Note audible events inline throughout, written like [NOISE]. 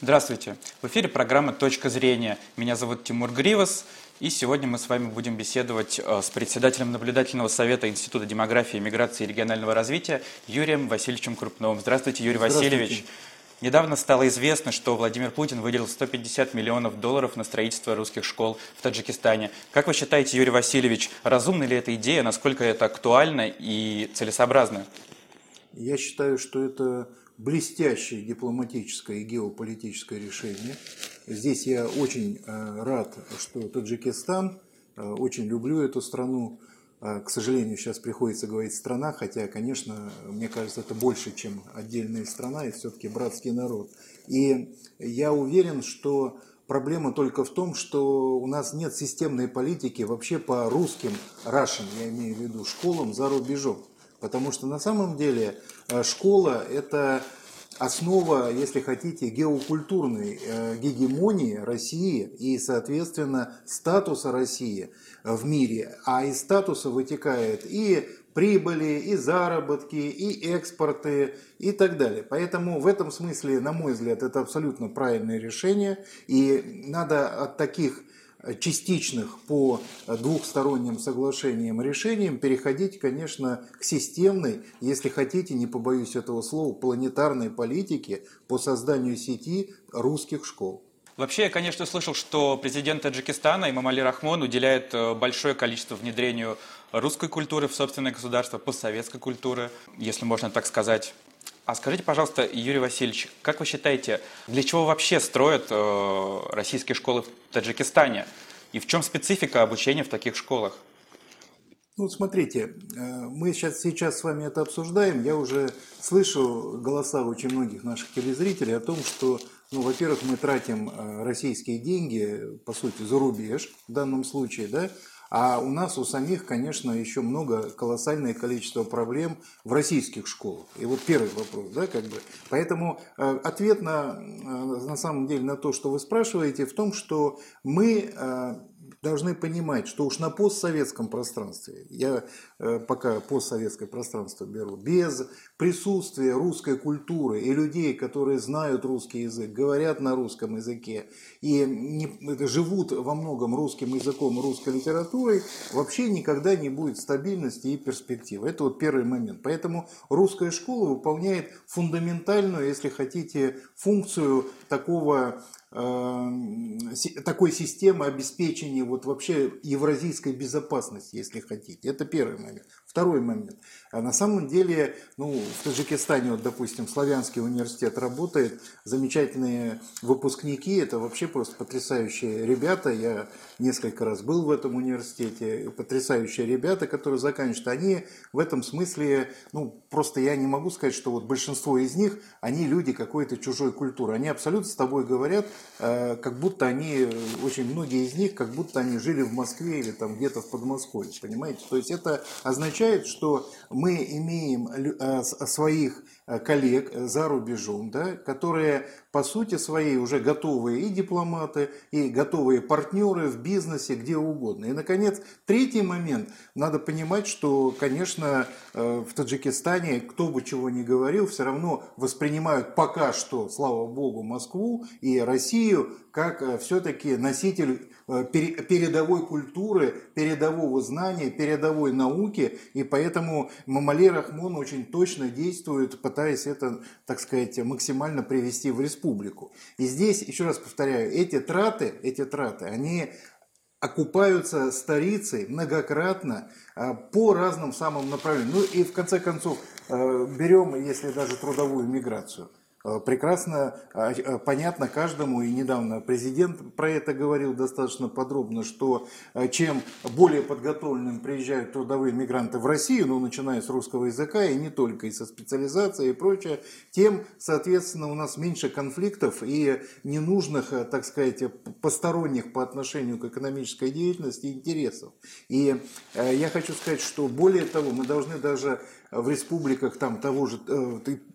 Здравствуйте! В эфире программа «Точка зрения». Меня зовут Тимур Гривас, и сегодня мы с вами будем беседовать э, с председателем наблюдательного совета Института демографии, миграции и регионального развития Юрием Васильевичем Крупновым. Здравствуйте, Юрий Здравствуйте. Васильевич! Недавно стало известно, что Владимир Путин выделил 150 миллионов долларов на строительство русских школ в Таджикистане. Как вы считаете, Юрий Васильевич, разумна ли эта идея, насколько это актуально и целесообразно? Я считаю, что это блестящее дипломатическое и геополитическое решение. Здесь я очень э, рад, что Таджикистан, э, очень люблю эту страну. Э, к сожалению, сейчас приходится говорить страна, хотя, конечно, мне кажется, это больше, чем отдельная страна, и все-таки братский народ. И я уверен, что проблема только в том, что у нас нет системной политики вообще по русским, Russian, я имею в виду, школам за рубежом. Потому что на самом деле э, школа – это основа, если хотите, геокультурной э, гегемонии России и, соответственно, статуса России в мире. А из статуса вытекает и прибыли, и заработки, и экспорты, и так далее. Поэтому в этом смысле, на мой взгляд, это абсолютно правильное решение. И надо от таких частичных по двухсторонним соглашениям решениям переходить, конечно, к системной, если хотите, не побоюсь этого слова, планетарной политике по созданию сети русских школ. Вообще, я, конечно, слышал, что президент Таджикистана Имамали Рахмон уделяет э, большое количество внедрению русской культуры в собственное государство, постсоветской культуры, если можно так сказать. А скажите, пожалуйста, Юрий Васильевич, как вы считаете, для чего вообще строят э, российские школы в Таджикистане? И в чем специфика обучения в таких школах? Ну, смотрите, э, мы сейчас, сейчас с вами это обсуждаем. Я уже слышу голоса очень многих наших телезрителей о том, что, ну, во-первых, мы тратим э, российские деньги, по сути, за рубеж в данном случае, да, а у нас у самих, конечно, еще много, колоссальное количество проблем в российских школах. И вот первый вопрос, да, как бы. Поэтому э, ответ на, э, на самом деле на то, что вы спрашиваете, в том, что мы э, должны понимать, что уж на постсоветском пространстве, я э, пока постсоветское пространство беру, без присутствия русской культуры и людей, которые знают русский язык, говорят на русском языке и не, живут во многом русским языком русской литературой, вообще никогда не будет стабильности и перспективы. Это вот первый момент. Поэтому русская школа выполняет фундаментальную, если хотите, функцию такого такой системы обеспечения вот вообще евразийской безопасности, если хотите. Это первый момент. Второй момент. А на самом деле, ну, в Таджикистане, вот, допустим, Славянский университет работает, замечательные выпускники, это вообще просто потрясающие ребята. Я несколько раз был в этом университете, потрясающие ребята, которые заканчивают. Они в этом смысле, ну, просто я не могу сказать, что вот большинство из них, они люди какой-то чужой культуры. Они абсолютно с тобой говорят, э, как будто они, очень многие из них, как будто они жили в Москве или там где-то в Подмосковье, понимаете? То есть это означает означает, что мы имеем э, своих коллег э, за рубежом, да, которые по сути своей уже готовые и дипломаты, и готовые партнеры в бизнесе, где угодно. И, наконец, третий момент. Надо понимать, что, конечно, в Таджикистане, кто бы чего ни говорил, все равно воспринимают пока что, слава богу, Москву и Россию как все-таки носитель Э, передовой культуры, передового знания, передовой науки, и поэтому Мамали Рахмон очень точно действует, пытаясь это, так сказать, максимально привести в республику. И здесь, еще раз повторяю, эти траты, эти траты, они окупаются столицей многократно э, по разным самым направлениям. Ну и в конце концов э, берем, если даже трудовую миграцию. Э, прекрасно а, э, понятно каждому, и недавно президент про это говорил достаточно подробно, что э, чем более подготовленным приезжают трудовые мигранты в Россию, ну, начиная с русского языка, и не только, и со специализацией и прочее, тем, соответственно, у нас меньше конфликтов и ненужных, так сказать, посторонних по отношению к экономической деятельности интересов. И я хочу сказать, что более того, мы должны даже в республиках там того же,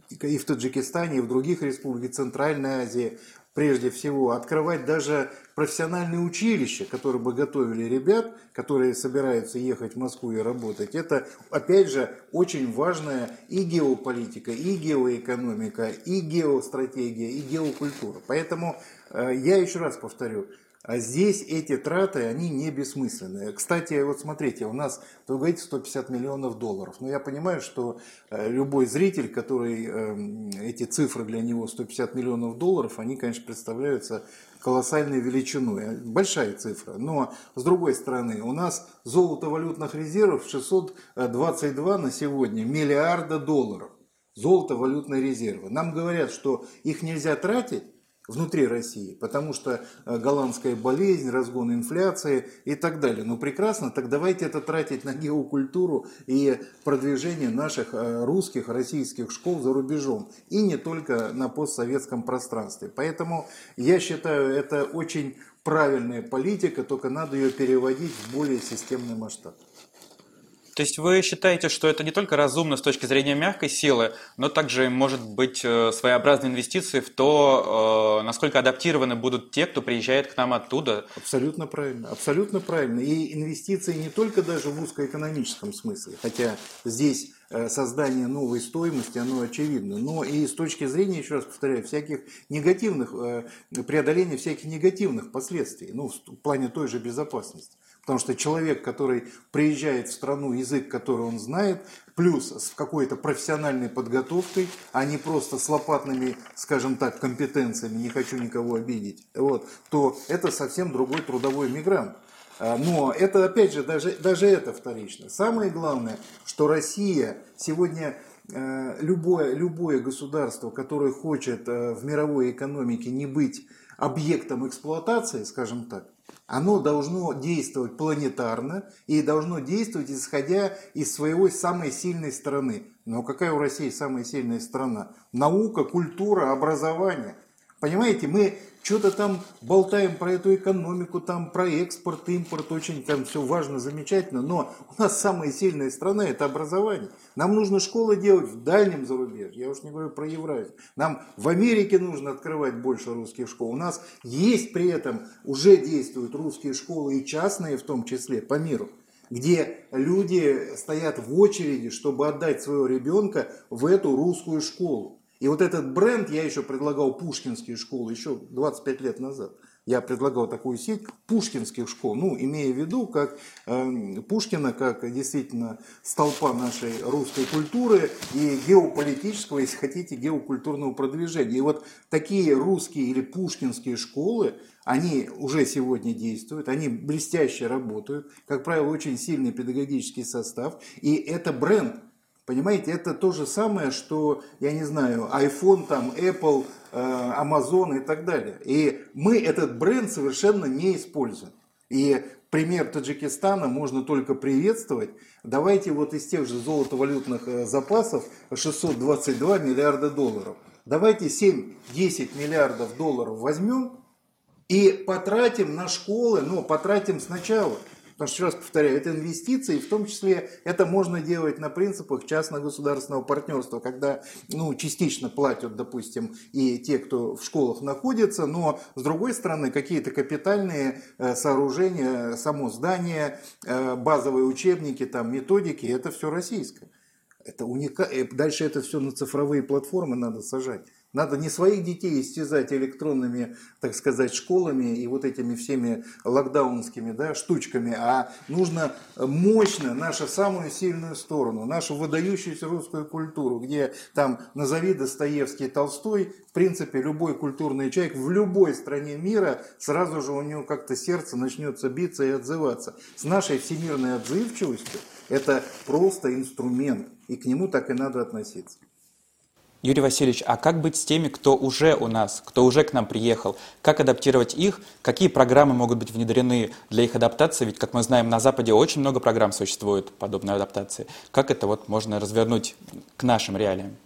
и в Таджикистане, и в других республиках Центральной Азии, прежде всего, открывать даже профессиональные училища, которые бы готовили ребят, которые собираются ехать в Москву и работать. Это, опять же, очень важная и геополитика, и геоэкономика, и геостратегия, и геокультура. Поэтому э, я еще раз повторю, а здесь эти траты, они не бессмысленные. Кстати, вот смотрите, у нас, вы говорите, 150 миллионов долларов. Но я понимаю, что э, любой зритель, который эм, эти цифры для него 150 миллионов долларов, они, конечно, представляются колоссальной величиной. Большая цифра. Но, с другой стороны, у нас золото валютных резервов 622 на сегодня миллиарда долларов. Золото валютные резервы. Нам говорят, что их нельзя тратить, внутри России, потому что э, голландская болезнь, разгон инфляции и так далее. Ну прекрасно, так давайте это тратить на геокультуру и продвижение наших э, русских, российских школ за рубежом. И не только на постсоветском пространстве. Поэтому я считаю, это очень правильная политика, только надо ее переводить в более системный масштаб. То есть вы считаете, что это не только разумно с точки зрения мягкой силы, но также может быть э, своеобразной инвестицией в то, э, насколько адаптированы будут те, кто приезжает к нам оттуда? Абсолютно правильно, абсолютно правильно. И инвестиции не только даже в узкоэкономическом смысле, хотя здесь э, создание новой стоимости, оно очевидно. Но и с точки зрения, еще раз повторяю, всяких негативных, преодоления всяких негативных последствий, ну, в плане той же безопасности. Потому что человек, который приезжает в страну, язык, который он знает, плюс с какой-то профессиональной подготовкой, а не просто с лопатными, скажем так, компетенциями, не хочу никого обидеть, вот, то это совсем другой трудовой мигрант. А, но это, опять же, даже, даже это вторично. Самое главное, что Россия сегодня э, любое, любое государство, которое хочет э, в мировой экономике не быть объектом эксплуатации, скажем так, оно должно действовать планетарно и должно действовать исходя из своего самой сильной стороны. Но какая у России самая сильная страна? Наука, культура, образование. Понимаете, мы что-то там болтаем про эту экономику, там про экспорт, импорт, очень там все важно, замечательно, но у нас самая сильная страна – это образование. Нам нужно школы делать в дальнем зарубежье, я уж не говорю про Евразию. Нам в Америке нужно открывать больше русских школ. У нас есть при этом, уже действуют русские школы и частные в том числе по миру где люди стоят в очереди, чтобы отдать своего ребенка в эту русскую школу. И вот этот бренд я еще предлагал пушкинские школы еще 25 лет назад. Я предлагал такую сеть пушкинских школ, ну, имея в виду, как э, Пушкина, как действительно столпа нашей русской культуры и геополитического, если хотите, геокультурного продвижения. И вот такие русские или пушкинские школы, они уже сегодня действуют, они блестяще работают, как правило, очень сильный педагогический состав, и это бренд – Понимаете, это то же самое, что, я не знаю, iPhone, там, Apple, э, Amazon и так далее. И мы этот бренд совершенно не используем. И пример Таджикистана можно только приветствовать. Давайте вот из тех же золотовалютных э, запасов 622 миллиарда долларов. Давайте 7-10 миллиардов долларов возьмем и потратим на школы, но потратим сначала – Потому что, еще раз повторяю, это инвестиции, в том числе это можно делать на принципах частно-государственного партнерства, когда ну, частично платят, допустим, и те, кто в школах находится, но с другой стороны какие-то капитальные э, сооружения, само здание, э, базовые учебники, там, методики, это все российское. Это уника... Э, дальше это все на цифровые платформы надо сажать. Надо не своих детей истязать электронными, так сказать, школами и вот этими всеми локдаунскими да, штучками, а нужно мощно нашу самую сильную сторону, нашу выдающуюся русскую культуру, где там назови Достоевский, Толстой, в принципе, любой культурный человек в любой стране мира, сразу же у него как-то сердце начнется биться и отзываться. С нашей всемирной отзывчивостью это просто инструмент, и к нему так и надо относиться. Юрий Васильевич, а как быть с теми, кто уже у нас, кто уже к нам приехал? Как адаптировать их? Какие программы могут быть внедрены для их адаптации? Ведь, как мы знаем, на Западе очень много программ существует подобной адаптации. Как это вот можно развернуть к нашим реалиям?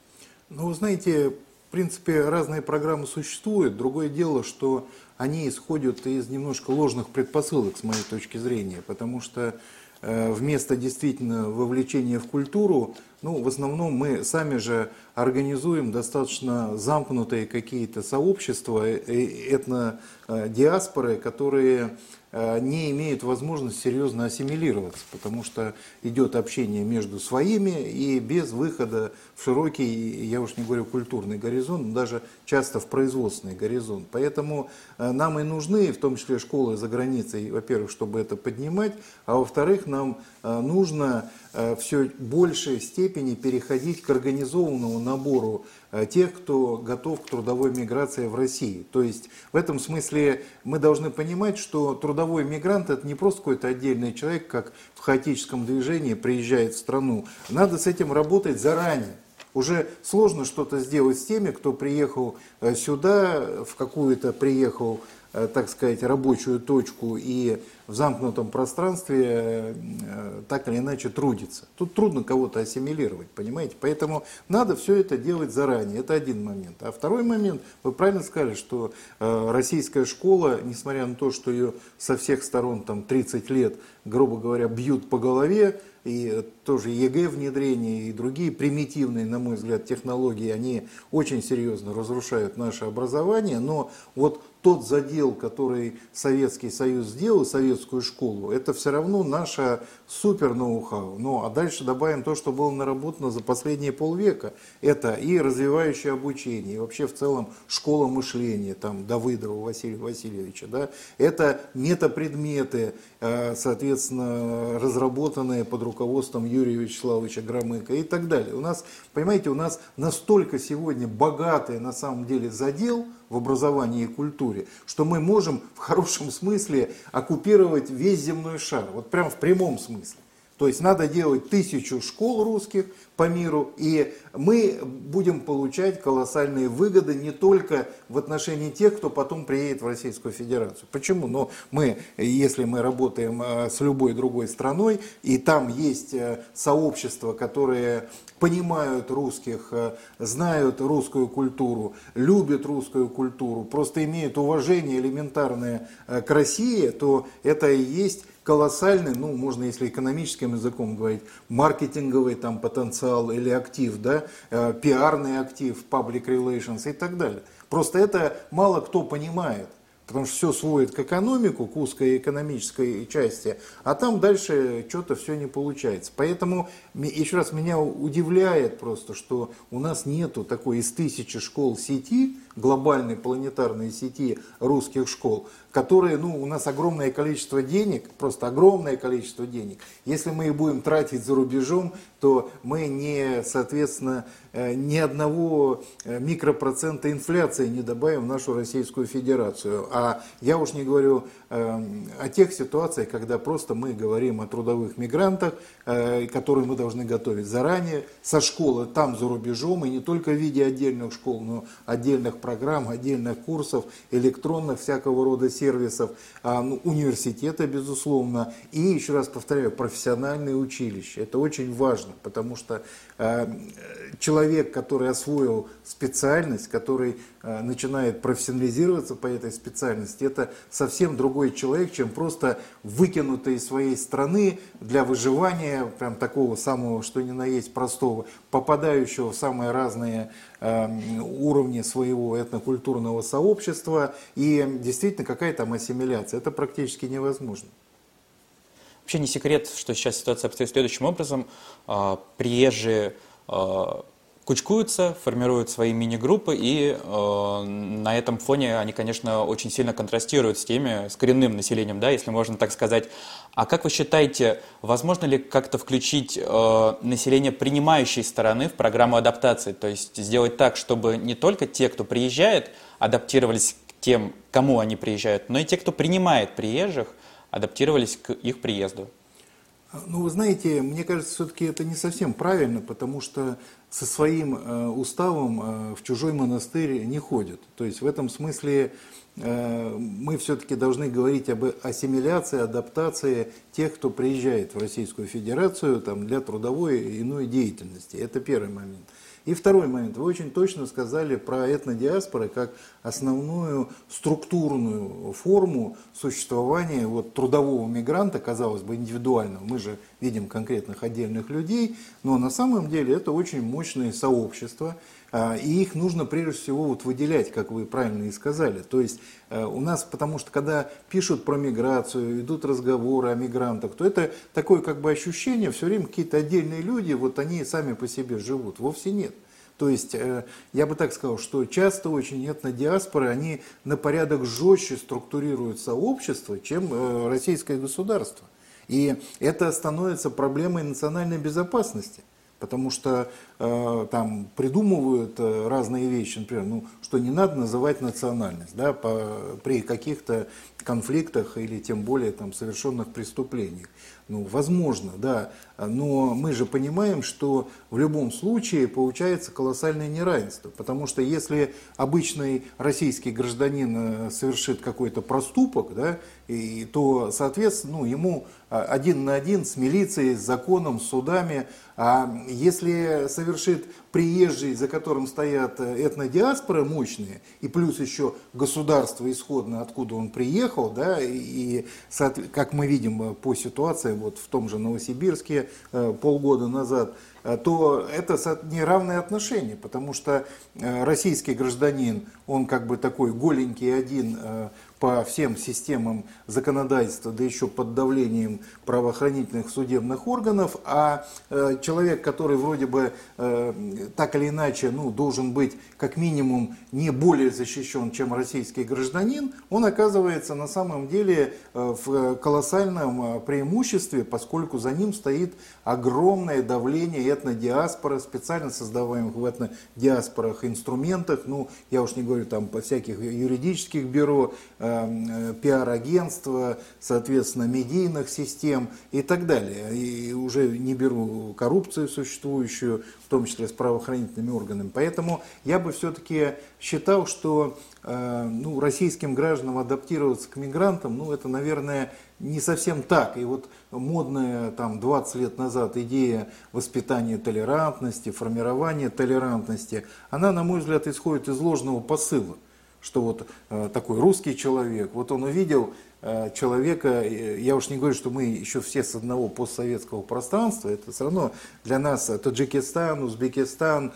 Ну, знаете, в принципе, разные программы существуют. Другое дело, что они исходят из немножко ложных предпосылок, с моей точки зрения, потому что Э, вместо действительно вовлечения в культуру ну, в основном мы сами же организуем достаточно замкнутые какие-то сообщества, э, э, этно-диаспоры, которые Э, не имеют возможности серьезно ассимилироваться, потому что идет общение между своими и без выхода в широкий, я уж не говорю культурный горизонт, но даже часто в производственный горизонт. Поэтому нам и нужны, в том числе школы за границей, во-первых, чтобы это поднимать, а во-вторых, нам нужно все большей степени переходить к организованному набору Э, тех, кто готов к трудовой миграции в России. То есть в этом смысле мы должны понимать, что трудовой мигрант это не просто какой-то отдельный человек, как в хаотическом движении приезжает в страну. Надо с этим работать заранее. Уже сложно что-то сделать с теми, кто приехал э, сюда, в какую-то приехал так сказать, рабочую точку и в замкнутом пространстве э, так или иначе трудится. Тут трудно кого-то ассимилировать, понимаете? Поэтому надо все это делать заранее. Это один момент. А второй момент, вы правильно сказали, что э, российская школа, несмотря на то, что ее со всех сторон там 30 лет, грубо говоря, бьют по голове, и тоже ЕГЭ внедрение и другие примитивные, на мой взгляд, технологии, они очень серьезно разрушают наше образование, но вот тот задел, который Советский Союз сделал, советскую школу, это все равно наша супер ноу-хау. Ну, а дальше добавим то, что было наработано за последние полвека. Это и развивающее обучение, и вообще в целом школа мышления, там, Давыдова Василия Васильевича, да. Это метапредметы, э, соответственно, разработанные под руководством Юрия Вячеславовича Громыка и так далее. У нас, понимаете, у нас настолько сегодня богатый на самом деле задел – в образовании и культуре, что мы можем в хорошем [LAUGHS] смысле оккупировать весь земной шар, вот прям в прямом смысле. То есть надо делать тысячу школ русских по миру, и мы будем получать колоссальные выгоды не только в отношении тех, кто потом приедет в Российскую Федерацию. Почему? Но мы, если мы работаем э, с любой другой страной, и там есть э, сообщества, которые понимают русских, э, знают русскую культуру, любят русскую культуру, просто имеют уважение элементарное к России, то это и есть колоссальный, ну, можно, если экономическим языком говорить, маркетинговый там потенциал или актив, да, э, пиарный актив, public relations и так далее. Просто это мало кто понимает потому что все сводит к экономику, к узкой экономической части, а там дальше что-то все не получается. Поэтому еще раз меня удивляет просто, что у нас нету такой из тысячи школ сети, глобальной планетарной сети русских школ, которые, ну, у нас огромное количество денег, просто огромное количество денег. Если мы их будем тратить за рубежом, то мы не, соответственно, э, ни одного э, микропроцента инфляции не добавим в нашу Российскую Федерацию. А я уж не говорю эм, о тех ситуациях, когда просто мы говорим о трудовых мигрантах, э, которые мы должны готовить заранее, со школы там за рубежом, и не только в виде отдельных школ, но отдельных программ, отдельных курсов, электронных всякого рода сервисов, а, ну, университета, безусловно, и, еще раз повторяю, профессиональные училища. Это очень важно, потому что э, человек, который освоил специальность, который э, начинает профессионализироваться по этой специальности, это совсем другой человек, чем просто выкинутый из своей страны для выживания, прям такого самого, что ни на есть простого, попадающего в самые разные Эм, уровне своего этнокультурного сообщества, и действительно какая там ассимиляция, это практически невозможно. Вообще не секрет, что сейчас ситуация обстоит следующим образом. А, приезжие а, кучкуются, формируют свои мини-группы, и э, на этом фоне они, конечно, очень сильно контрастируют с теми, с коренным населением, да, если можно так сказать. А как вы считаете, возможно ли как-то включить э, население принимающей стороны в программу адаптации? То есть сделать так, чтобы не только те, кто приезжает, адаптировались к тем, кому они приезжают, но и те, кто принимает приезжих, адаптировались к их приезду? Ну, вы знаете, мне кажется, все-таки это не совсем правильно, потому что со своим э, уставом э, в чужой монастырь не ходят. То есть в этом смысле э, мы все-таки должны говорить об ассимиляции, адаптации тех, кто приезжает в Российскую Федерацию там, для трудовой и иной деятельности. Это первый момент. И второй момент. Вы очень точно сказали про этнодиаспоры как основную структурную форму существования вот, трудового мигранта, казалось бы, индивидуального. Мы же видим конкретных отдельных людей, но на самом деле это очень мощные сообщества, а, и их нужно прежде всего вот выделять, как вы правильно и сказали. То есть э, у нас, потому что когда пишут про миграцию, идут разговоры о мигрантах, то это такое как бы ощущение, все время какие-то отдельные люди, вот они сами по себе живут. Вовсе нет. То есть, э, я бы так сказал, что часто очень этнодиаспоры, они на порядок жестче структурируют сообщество, чем э, российское государство. И это становится проблемой национальной безопасности. Потому что там придумывают э, разные вещи, например, ну, что не надо называть национальность да, по, при каких-то конфликтах или тем более там, совершенных преступлениях. Ну, возможно, да, но мы же понимаем, что в любом случае получается колоссальное неравенство, потому что если обычный российский гражданин э, совершит какой-то проступок, да, и, то, соответственно, ну, ему один на один с милицией, с законом, с судами, а если совершит приезжий, за которым стоят э, этнодиаспоры мощные, и плюс еще государство исходное, откуда он приехал, да, и, как мы видим э, по ситуации вот в том же Новосибирске э, полгода назад, то это неравные отношения, потому что российский гражданин, он как бы такой голенький один по всем системам законодательства, да еще под давлением правоохранительных судебных органов, а э, человек, который вроде бы э, так или иначе ну, должен быть как минимум не более защищен, чем российский гражданин, он оказывается на самом деле э, в колоссальном преимуществе, поскольку за ним стоит огромное давление этнодиаспоры, специально создаваемых в этнодиаспорах инструментах, ну, я уж не говорю там по всяких юридических бюро, Э, пиар-агентства, соответственно, медийных систем и так далее. И уже не беру коррупцию существующую, в том числе с правоохранительными органами. Поэтому я бы все-таки считал, что э, ну, российским гражданам адаптироваться к мигрантам, ну, это, наверное, не совсем так. И вот модная там 20 лет назад идея воспитания толерантности, формирования толерантности, она, на мой взгляд, исходит из ложного посыла что вот э, такой русский человек, вот он увидел человека, я уж не говорю, что мы еще все с одного постсоветского пространства, это все равно для нас Таджикистан, Узбекистан,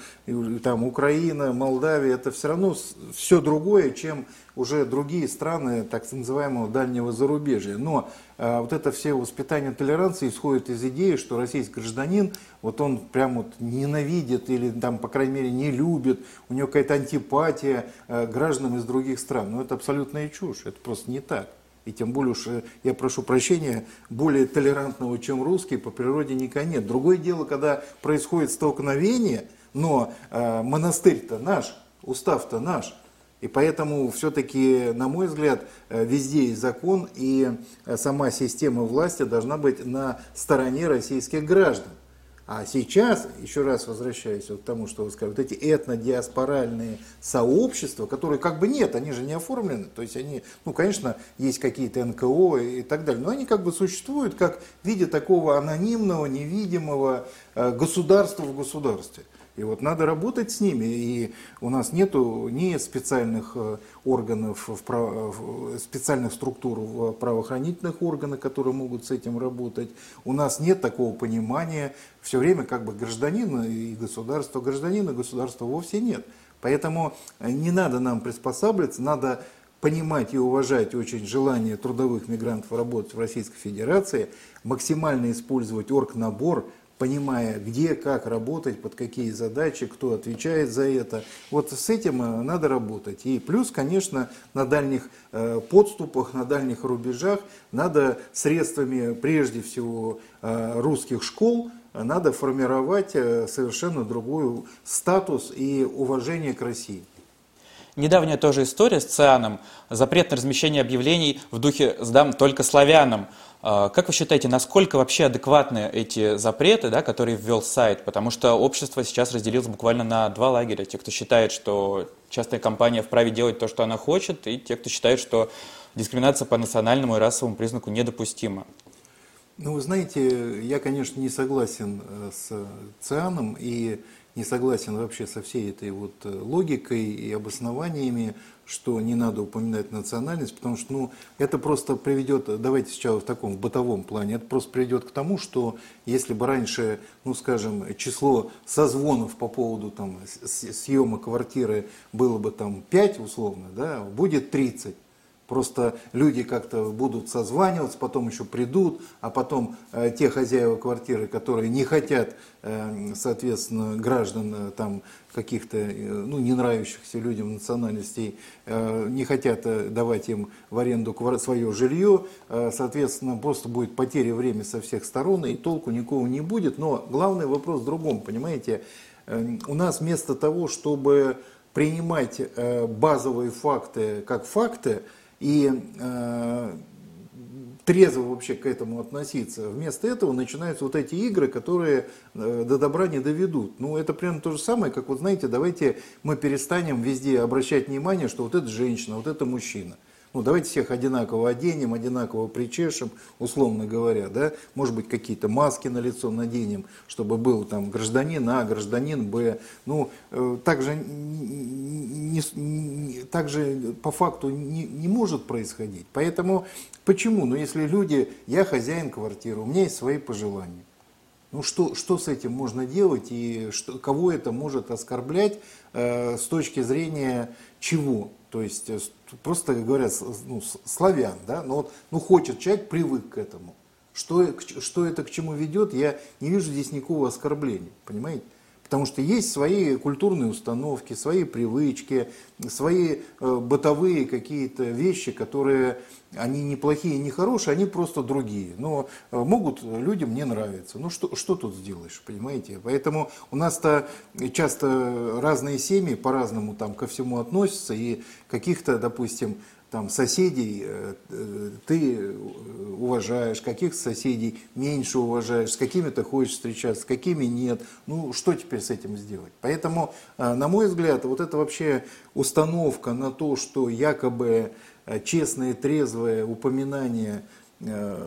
там Украина, Молдавия, это все равно все другое, чем уже другие страны так называемого дальнего зарубежья. Но э, вот это все воспитание толеранции исходит из идеи, что российский гражданин, вот он прям вот ненавидит или там, по крайней мере, не любит, у него какая-то антипатия э, гражданам из других стран. Но это абсолютная чушь, это просто не так. И тем более уж, э, я прошу прощения, более толерантного, чем русский, по природе никак нет. Другое дело, когда происходит столкновение, но э, монастырь-то наш, устав-то наш – и поэтому все-таки, на мой взгляд, э, везде есть закон, и э, сама система власти должна быть на стороне российских граждан. А сейчас, еще раз возвращаюсь вот к тому, что вы сказали, вот эти этнодиаспоральные сообщества, которые как бы нет, они же не оформлены, то есть они, ну, конечно, есть какие-то НКО и так далее, но они как бы существуют как в виде такого анонимного, невидимого э, государства в государстве. И вот надо работать с ними. И у нас нет ни специальных э, органов, специальных структур в правоохранительных органах, которые могут с этим работать. У нас нет такого понимания. Все время как бы гражданин и государство, гражданин и государства вовсе нет. Поэтому не надо нам приспосабливаться, надо понимать и уважать очень желание трудовых мигрантов работать в Российской Федерации, максимально использовать оргнабор, понимая, где, как работать, под какие задачи, кто отвечает за это. Вот с этим э, надо работать. И плюс, конечно, на дальних э, подступах, на дальних рубежах надо средствами, прежде всего, э, русских школ, надо формировать совершенно другой статус и уважение к России. Недавняя тоже история с ЦИАНом. Запрет на размещение объявлений в духе «сдам только славянам». А, как вы считаете, насколько вообще адекватны эти запреты, да, которые ввел сайт? Потому что общество сейчас разделилось буквально на два лагеря. Те, кто считает, что частная компания вправе делать то, что она хочет, и те, кто считает, что дискриминация по национальному и расовому признаку недопустима. Ну, вы знаете, я, конечно, не согласен э, с ЦИАНом, и не согласен вообще со всей этой вот э, логикой и обоснованиями, что не надо упоминать национальность, потому что ну, это просто приведет, давайте сейчас в таком в бытовом плане, это просто приведет к тому, что если бы раньше, ну скажем, число созвонов по поводу там, съема квартиры было бы там 5 условно, да, будет 30. Просто люди как-то будут созваниваться, потом еще придут, а потом э, те хозяева квартиры, которые не хотят, э, соответственно, граждан э, там каких-то, э, ну, не нравящихся людям национальностей, э, не хотят давать им в аренду свое жилье, соответственно, просто будет потеря времени со всех сторон, и толку никого не будет. Но главный вопрос в другом, понимаете, э, у нас вместо того, чтобы принимать базовые факты как факты, и э, трезво вообще к этому относиться. Вместо этого начинаются вот эти игры, которые э, до добра не доведут. Ну, это примерно то же самое, как вот знаете, давайте мы перестанем везде обращать внимание, что вот это женщина, вот это мужчина – ну, давайте всех одинаково оденем, одинаково причешем, условно говоря, да, может быть, какие-то маски на лицо наденем, чтобы был там гражданин А, гражданин Б. Ну, э, также, не, не, также по факту не, не может происходить. Поэтому, почему? Ну, если люди, я хозяин квартиры, у меня есть свои пожелания. Ну что, что с этим можно делать и что, кого это может оскорблять э, с точки зрения чего? То есть э, просто говорят ну, славян, да, но вот, ну хочет человек привык к этому. Что, что это к чему ведет, я не вижу здесь никакого оскорбления, понимаете? Потому что есть свои культурные установки, свои привычки, свои э, бытовые какие-то вещи, которые, они не плохие, не хорошие, они просто другие. Но э, могут людям не нравиться. Ну что, что тут сделаешь, понимаете? Поэтому у нас-то часто разные семьи по-разному там ко всему относятся. И каких-то, допустим, там соседей э, э, ты уважаешь, каких соседей меньше уважаешь, с какими ты хочешь встречаться, с какими нет. Ну, что теперь с этим сделать? Поэтому, э, на мой взгляд, вот это вообще установка на то, что якобы честное, трезвое упоминание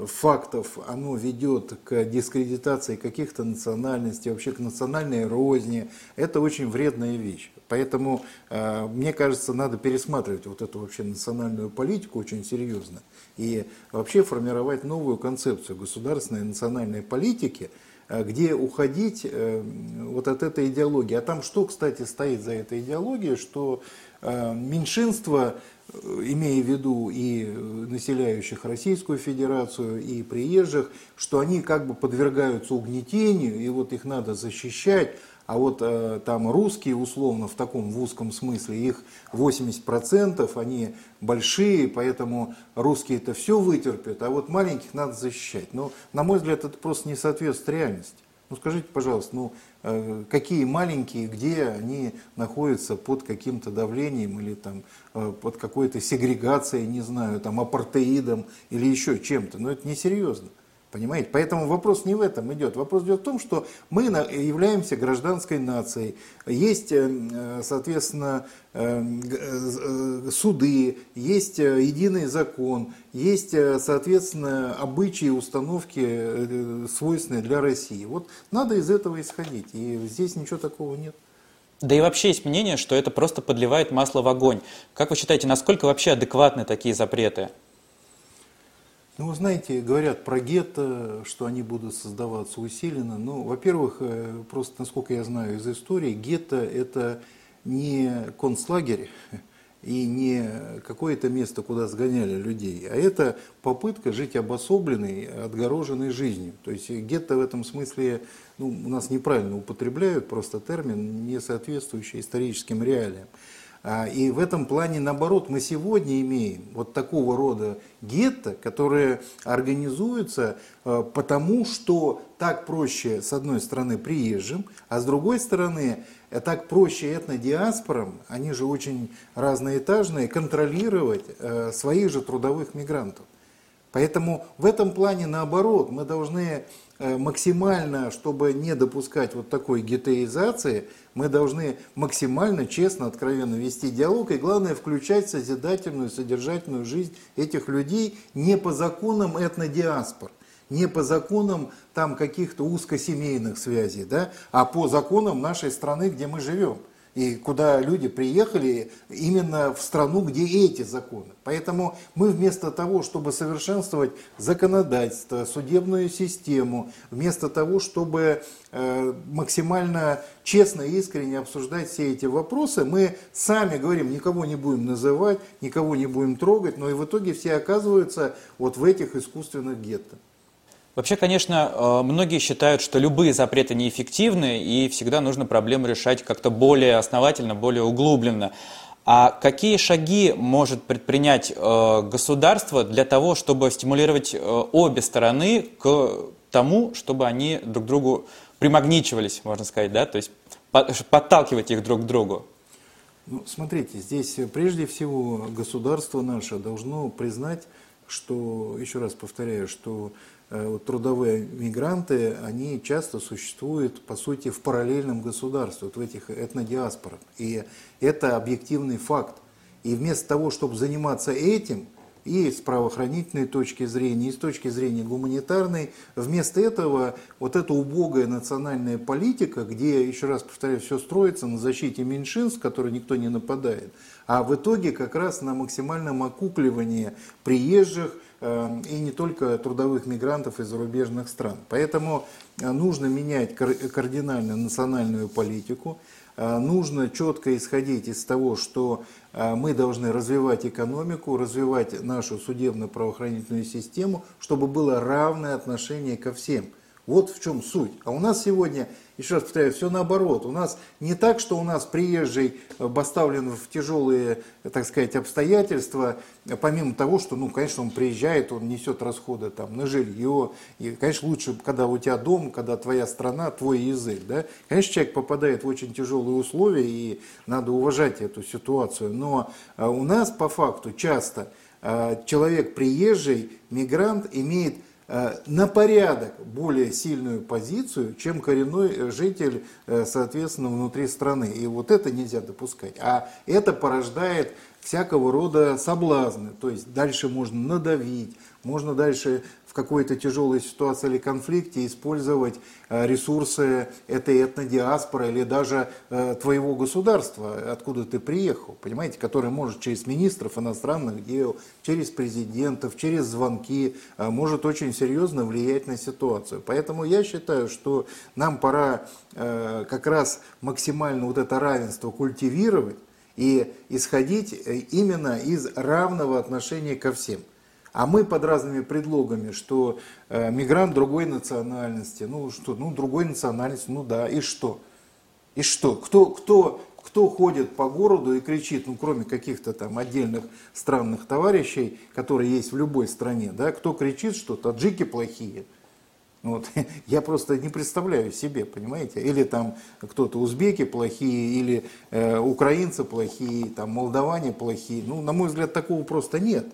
фактов, оно ведет к дискредитации каких-то национальностей, вообще к национальной розни. Это очень вредная вещь. Поэтому, э, мне кажется, надо пересматривать вот эту вообще национальную политику очень серьезно и вообще формировать новую концепцию государственной национальной политики, э, где уходить э, вот от этой идеологии. А там что, кстати, стоит за этой идеологией, что меньшинство, имея в виду и населяющих Российскую Федерацию, и приезжих, что они как бы подвергаются угнетению, и вот их надо защищать, а вот э, там русские, условно, в таком в узком смысле, их 80%, они большие, поэтому русские это все вытерпят, а вот маленьких надо защищать. Но, на мой взгляд, это просто не соответствует реальности. Ну скажите, пожалуйста, ну э, какие маленькие, где они находятся под каким-то давлением или там э, под какой-то сегрегацией, не знаю, там апартеидом или еще чем-то. Но это несерьезно. Понимаете? Поэтому вопрос не в этом идет. Вопрос идет в том, что мы являемся гражданской нацией. Есть, э, соответственно, э, э, суды, есть единый закон, есть, соответственно, обычаи, установки, свойственные для России. Вот надо из этого исходить. И здесь ничего такого нет. Да и вообще есть мнение, что это просто подливает масло в огонь. Как вы считаете, насколько вообще адекватны такие запреты? Ну, вы знаете, говорят про гетто, что они будут создаваться усиленно. Ну, во-первых, э, просто, насколько я знаю из истории, гетто – это не концлагерь [LAUGHS] и не какое-то место, куда сгоняли людей, а это попытка жить обособленной, отгороженной жизнью. То есть гетто в этом смысле ну, у нас неправильно употребляют, просто термин, не соответствующий историческим реалиям. А, и в этом плане, наоборот, мы сегодня имеем вот такого рода гетто, которые организуются а, потому, что так проще, с одной стороны, приезжим, а с другой стороны, э, так проще этнодиаспорам, они же очень разноэтажные, контролировать э, своих же трудовых мигрантов. Поэтому в этом плане, наоборот, мы должны Э, максимально, чтобы не допускать вот такой гетеизации, мы должны максимально честно, откровенно вести диалог и, главное, включать созидательную, содержательную жизнь этих людей не по законам этнодиаспор. Не по законам там каких-то узкосемейных связей, да, а по законам нашей страны, где мы живем и куда люди приехали именно в страну, где эти законы. Поэтому мы вместо того, чтобы совершенствовать законодательство, судебную систему, вместо того, чтобы э, максимально честно и искренне обсуждать все эти вопросы, мы сами говорим, никого не будем называть, никого не будем трогать, но и в итоге все оказываются вот в этих искусственных гетто. Вообще, конечно, э, многие считают, что любые запреты неэффективны, и всегда нужно проблему решать как-то более основательно, более углубленно. А какие шаги может предпринять э, государство для того, чтобы стимулировать э, обе стороны к тому, чтобы они друг к другу примагничивались, можно сказать, да, то есть подталкивать их друг к другу? Ну, смотрите, здесь прежде всего государство наше должно признать, что, еще раз повторяю, что Э, трудовые мигранты, они часто существуют, по сути, в параллельном государстве, вот в этих этнодиаспорах. И это объективный факт. И вместо того, чтобы заниматься этим, и с правоохранительной точки зрения, и с точки зрения гуманитарной. Вместо этого вот эта убогая национальная политика, где, еще раз повторяю, все строится на защите меньшинств, которые никто не нападает, а в итоге как раз на максимальном окукливании приезжих, и не только трудовых мигрантов из зарубежных стран. Поэтому э, нужно менять кардинально национальную политику, э, нужно четко исходить из того, что э, мы должны развивать экономику, развивать нашу судебно-правоохранительную систему, чтобы было равное отношение ко всем. Вот в чем суть. А у нас сегодня еще раз повторяю, все наоборот. У нас не так, что у нас приезжий э, поставлен в тяжелые, так сказать, обстоятельства, помимо того, что, ну, конечно, он приезжает, он несет расходы там, на жилье. И, конечно, лучше, когда у тебя дом, когда твоя страна, твой язык. Да? Конечно, человек попадает в очень тяжелые условия, и надо уважать эту ситуацию. Но э, у нас по факту часто э, человек приезжий, мигрант, имеет на порядок более сильную позицию, чем коренной житель, э, соответственно, внутри страны. И вот это нельзя допускать. А это порождает всякого рода соблазны. То есть дальше можно надавить, можно дальше в какой-то тяжелой ситуации или конфликте использовать э, ресурсы этой этнодиаспоры или даже э, твоего государства, откуда ты приехал, понимаете, который может через министров иностранных дел, через президентов, через звонки, э, может очень серьезно влиять на ситуацию. Поэтому я считаю, что нам пора как раз максимально вот это равенство культивировать и исходить именно из равного отношения ко всем. А мы под разными предлогами, что э, мигрант другой национальности, ну что, ну другой национальности, ну да, и что? И что? Кто, кто, кто ходит по городу и кричит, ну кроме каких-то там отдельных странных товарищей, которые есть в любой стране, да, кто кричит, что таджики плохие, вот. [LAUGHS] Я просто не представляю себе, понимаете? Или там кто-то узбеки плохие, или э, украинцы плохие, там молдаване плохие. Ну, на мой взгляд, такого просто нет.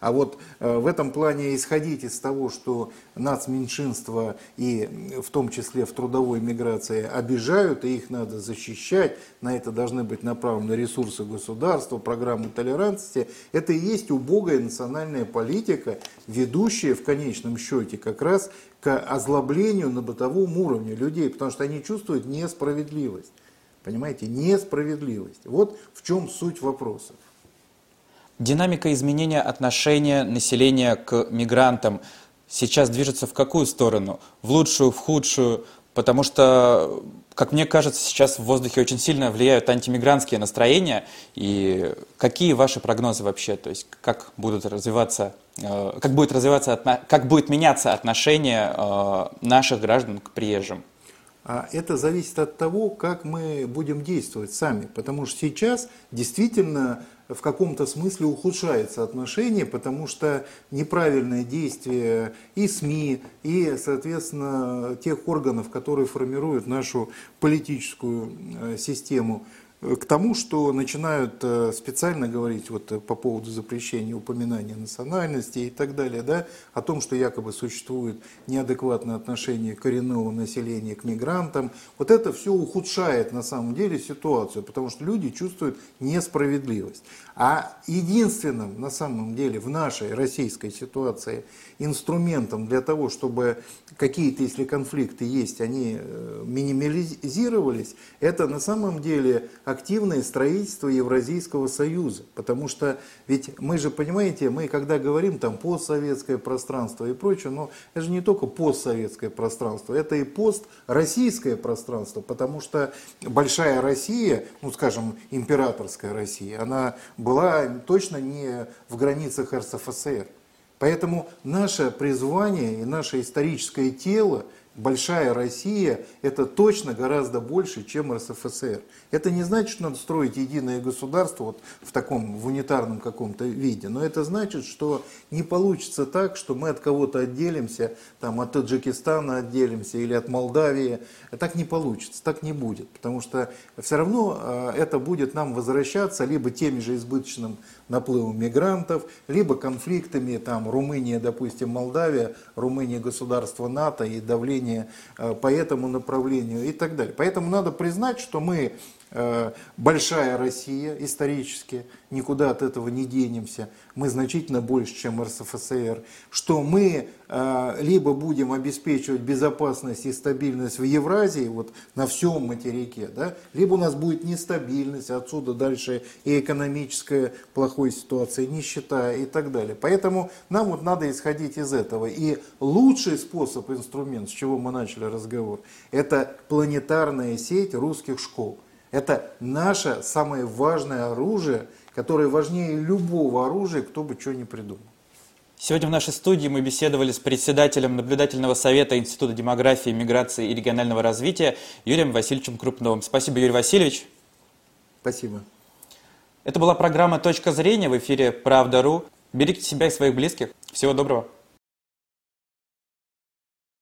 А вот э, в этом плане исходить из того, что нацменьшинства и в том числе в трудовой миграции обижают, и их надо защищать, на это должны быть направлены ресурсы государства, программы толерантности, это и есть убогая национальная политика, ведущая в конечном счете как раз к озлоблению на бытовом уровне людей, потому что они чувствуют несправедливость. Понимаете, несправедливость. Вот в чем суть вопроса. Динамика изменения отношения населения к мигрантам сейчас движется в какую сторону? В лучшую, в худшую? Потому что, как мне кажется, сейчас в воздухе очень сильно влияют антимигрантские настроения. И какие ваши прогнозы вообще? То есть как будут развиваться, э, как будет развиваться, как будет меняться отношение э, наших граждан к приезжим? А это зависит от того, как мы будем действовать сами. Потому что сейчас действительно в каком-то смысле ухудшается отношение, потому что неправильное действие и СМИ, и, соответственно, тех органов, которые формируют нашу политическую э, систему, к тому, что начинают э, специально говорить вот по поводу запрещения упоминания национальности и так далее, да, о том, что якобы существует неадекватное отношение коренного населения к мигрантам. Вот это все ухудшает на самом деле ситуацию, потому что люди чувствуют несправедливость. А единственным на самом деле в нашей российской ситуации инструментом для того, чтобы какие-то, если конфликты есть, они э, минимализировались, это на самом деле активное строительство Евразийского союза. Потому что ведь мы же, понимаете, мы когда говорим там постсоветское пространство и прочее, но это же не только постсоветское пространство, это и построссийское пространство, потому что большая Россия, ну скажем, императорская Россия, она была точно не в границах РСФСР. Поэтому наше призвание и наше историческое тело большая Россия – это точно гораздо больше, чем РСФСР. Это не значит, что надо строить единое государство вот в таком, в унитарном каком-то виде, но это значит, что не получится так, что мы от кого-то отделимся, там, от Таджикистана отделимся или от Молдавии. Так не получится, так не будет, потому что все равно а, это будет нам возвращаться либо теми же избыточным наплывом мигрантов, либо конфликтами, там, Румыния, допустим, Молдавия, Румыния государство НАТО и давление э, по этому направлению и так далее. Поэтому надо признать, что мы большая Россия исторически, никуда от этого не денемся, мы значительно больше, чем РСФСР, что мы э, либо будем обеспечивать безопасность и стабильность в Евразии, вот на всем материке, да, либо у нас будет нестабильность, отсюда дальше и экономическая плохой ситуация, нищета и так далее. Поэтому нам вот надо исходить из этого. И лучший способ, инструмент, с чего мы начали разговор, это планетарная сеть русских школ. Это наше самое важное оружие, которое важнее любого оружия, кто бы что ни придумал. Сегодня в нашей студии мы беседовали с председателем наблюдательного совета Института демографии, миграции и регионального развития Юрием Васильевичем Крупновым. Спасибо, Юрий Васильевич. Спасибо. Это была программа «Точка зрения» в эфире «Правда.ру». Берегите себя и своих близких. Всего доброго.